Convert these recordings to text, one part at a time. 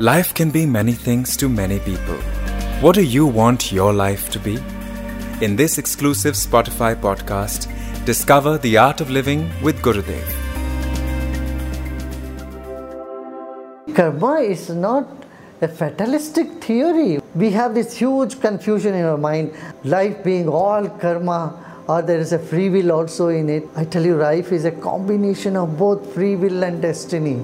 Life can be many things to many people. What do you want your life to be? In this exclusive Spotify podcast, discover the art of living with Gurudev. Karma is not a fatalistic theory. We have this huge confusion in our mind life being all karma or there is a free will also in it. I tell you, life is a combination of both free will and destiny.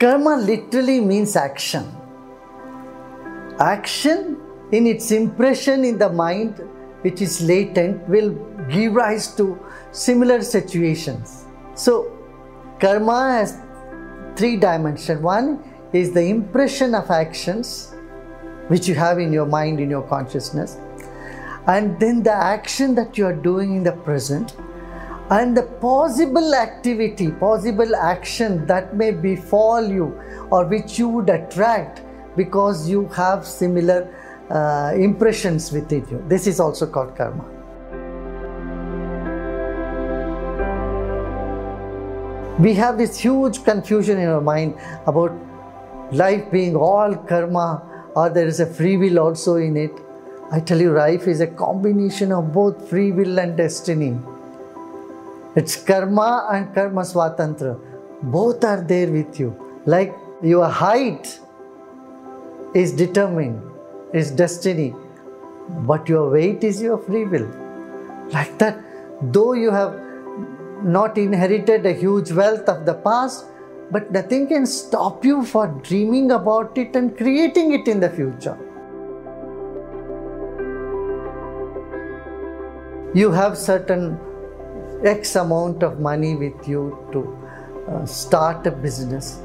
Karma literally means action. Action, in its impression in the mind, which is latent, will give rise to similar situations. So, karma has three dimensions. One is the impression of actions which you have in your mind, in your consciousness, and then the action that you are doing in the present and the possible activity, possible action that may befall you or which you would attract because you have similar uh, impressions within you. This is also called karma. We have this huge confusion in our mind about life being all karma or there is a free will also in it. I tell you, life is a combination of both free will and destiny. It's karma and karma swatantra. Both are there with you. Like your height is determined, is destiny, but your weight is your free will. Like that, though you have not inherited a huge wealth of the past, but nothing can stop you for dreaming about it and creating it in the future. You have certain X amount of money with you to uh, start a business.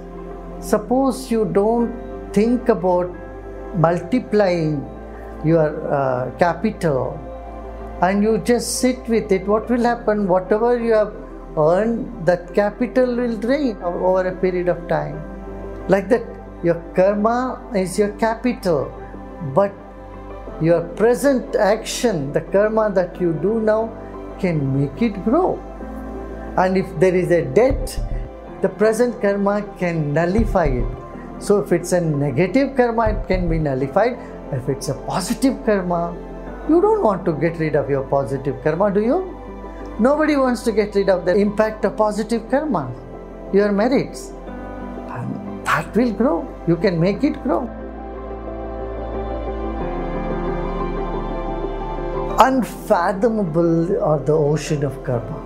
Suppose you don't think about multiplying your uh, capital and you just sit with it, what will happen? Whatever you have earned, that capital will drain over a period of time. Like that, your karma is your capital, but your present action, the karma that you do now, can make it grow. And if there is a debt, the present karma can nullify it. So if it's a negative karma, it can be nullified. If it's a positive karma, you don't want to get rid of your positive karma, do you? Nobody wants to get rid of the impact of positive karma, your merits. And that will grow. You can make it grow. Unfathomable are the ocean of karma.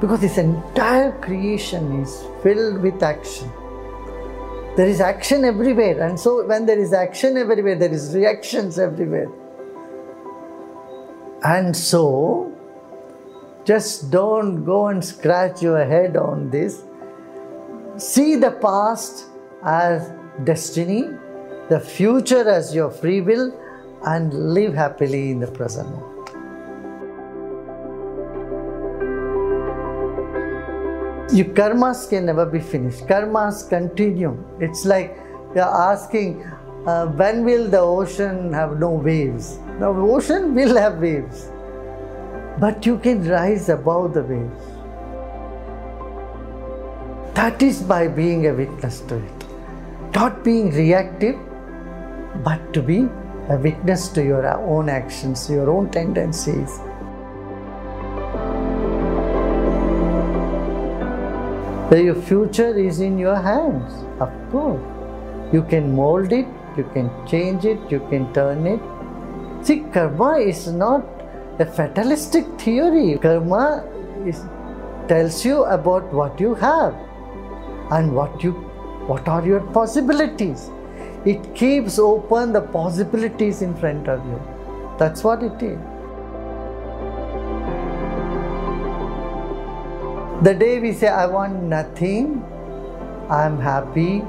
Because this entire creation is filled with action. There is action everywhere, and so when there is action everywhere, there is reactions everywhere. And so, just don't go and scratch your head on this. See the past as destiny, the future as your free will, and live happily in the present moment. Your karmas can never be finished. Karmas continue. It's like you're asking, uh, when will the ocean have no waves? The ocean will have waves, but you can rise above the waves. That is by being a witness to it. Not being reactive, but to be a witness to your own actions, your own tendencies. So Your future is in your hands, of course. You can mold it, you can change it, you can turn it. See, karma is not a fatalistic theory. Karma is, tells you about what you have and what you what are your possibilities. It keeps open the possibilities in front of you. That's what it is. The day we say, I want nothing, I'm happy,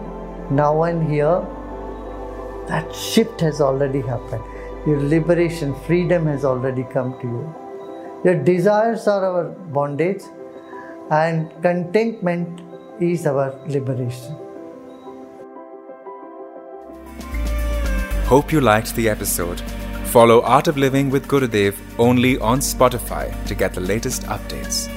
now and here, that shift has already happened. Your liberation, freedom has already come to you. Your desires are our bondage, and contentment is our liberation. Hope you liked the episode. Follow Art of Living with Gurudev only on Spotify to get the latest updates.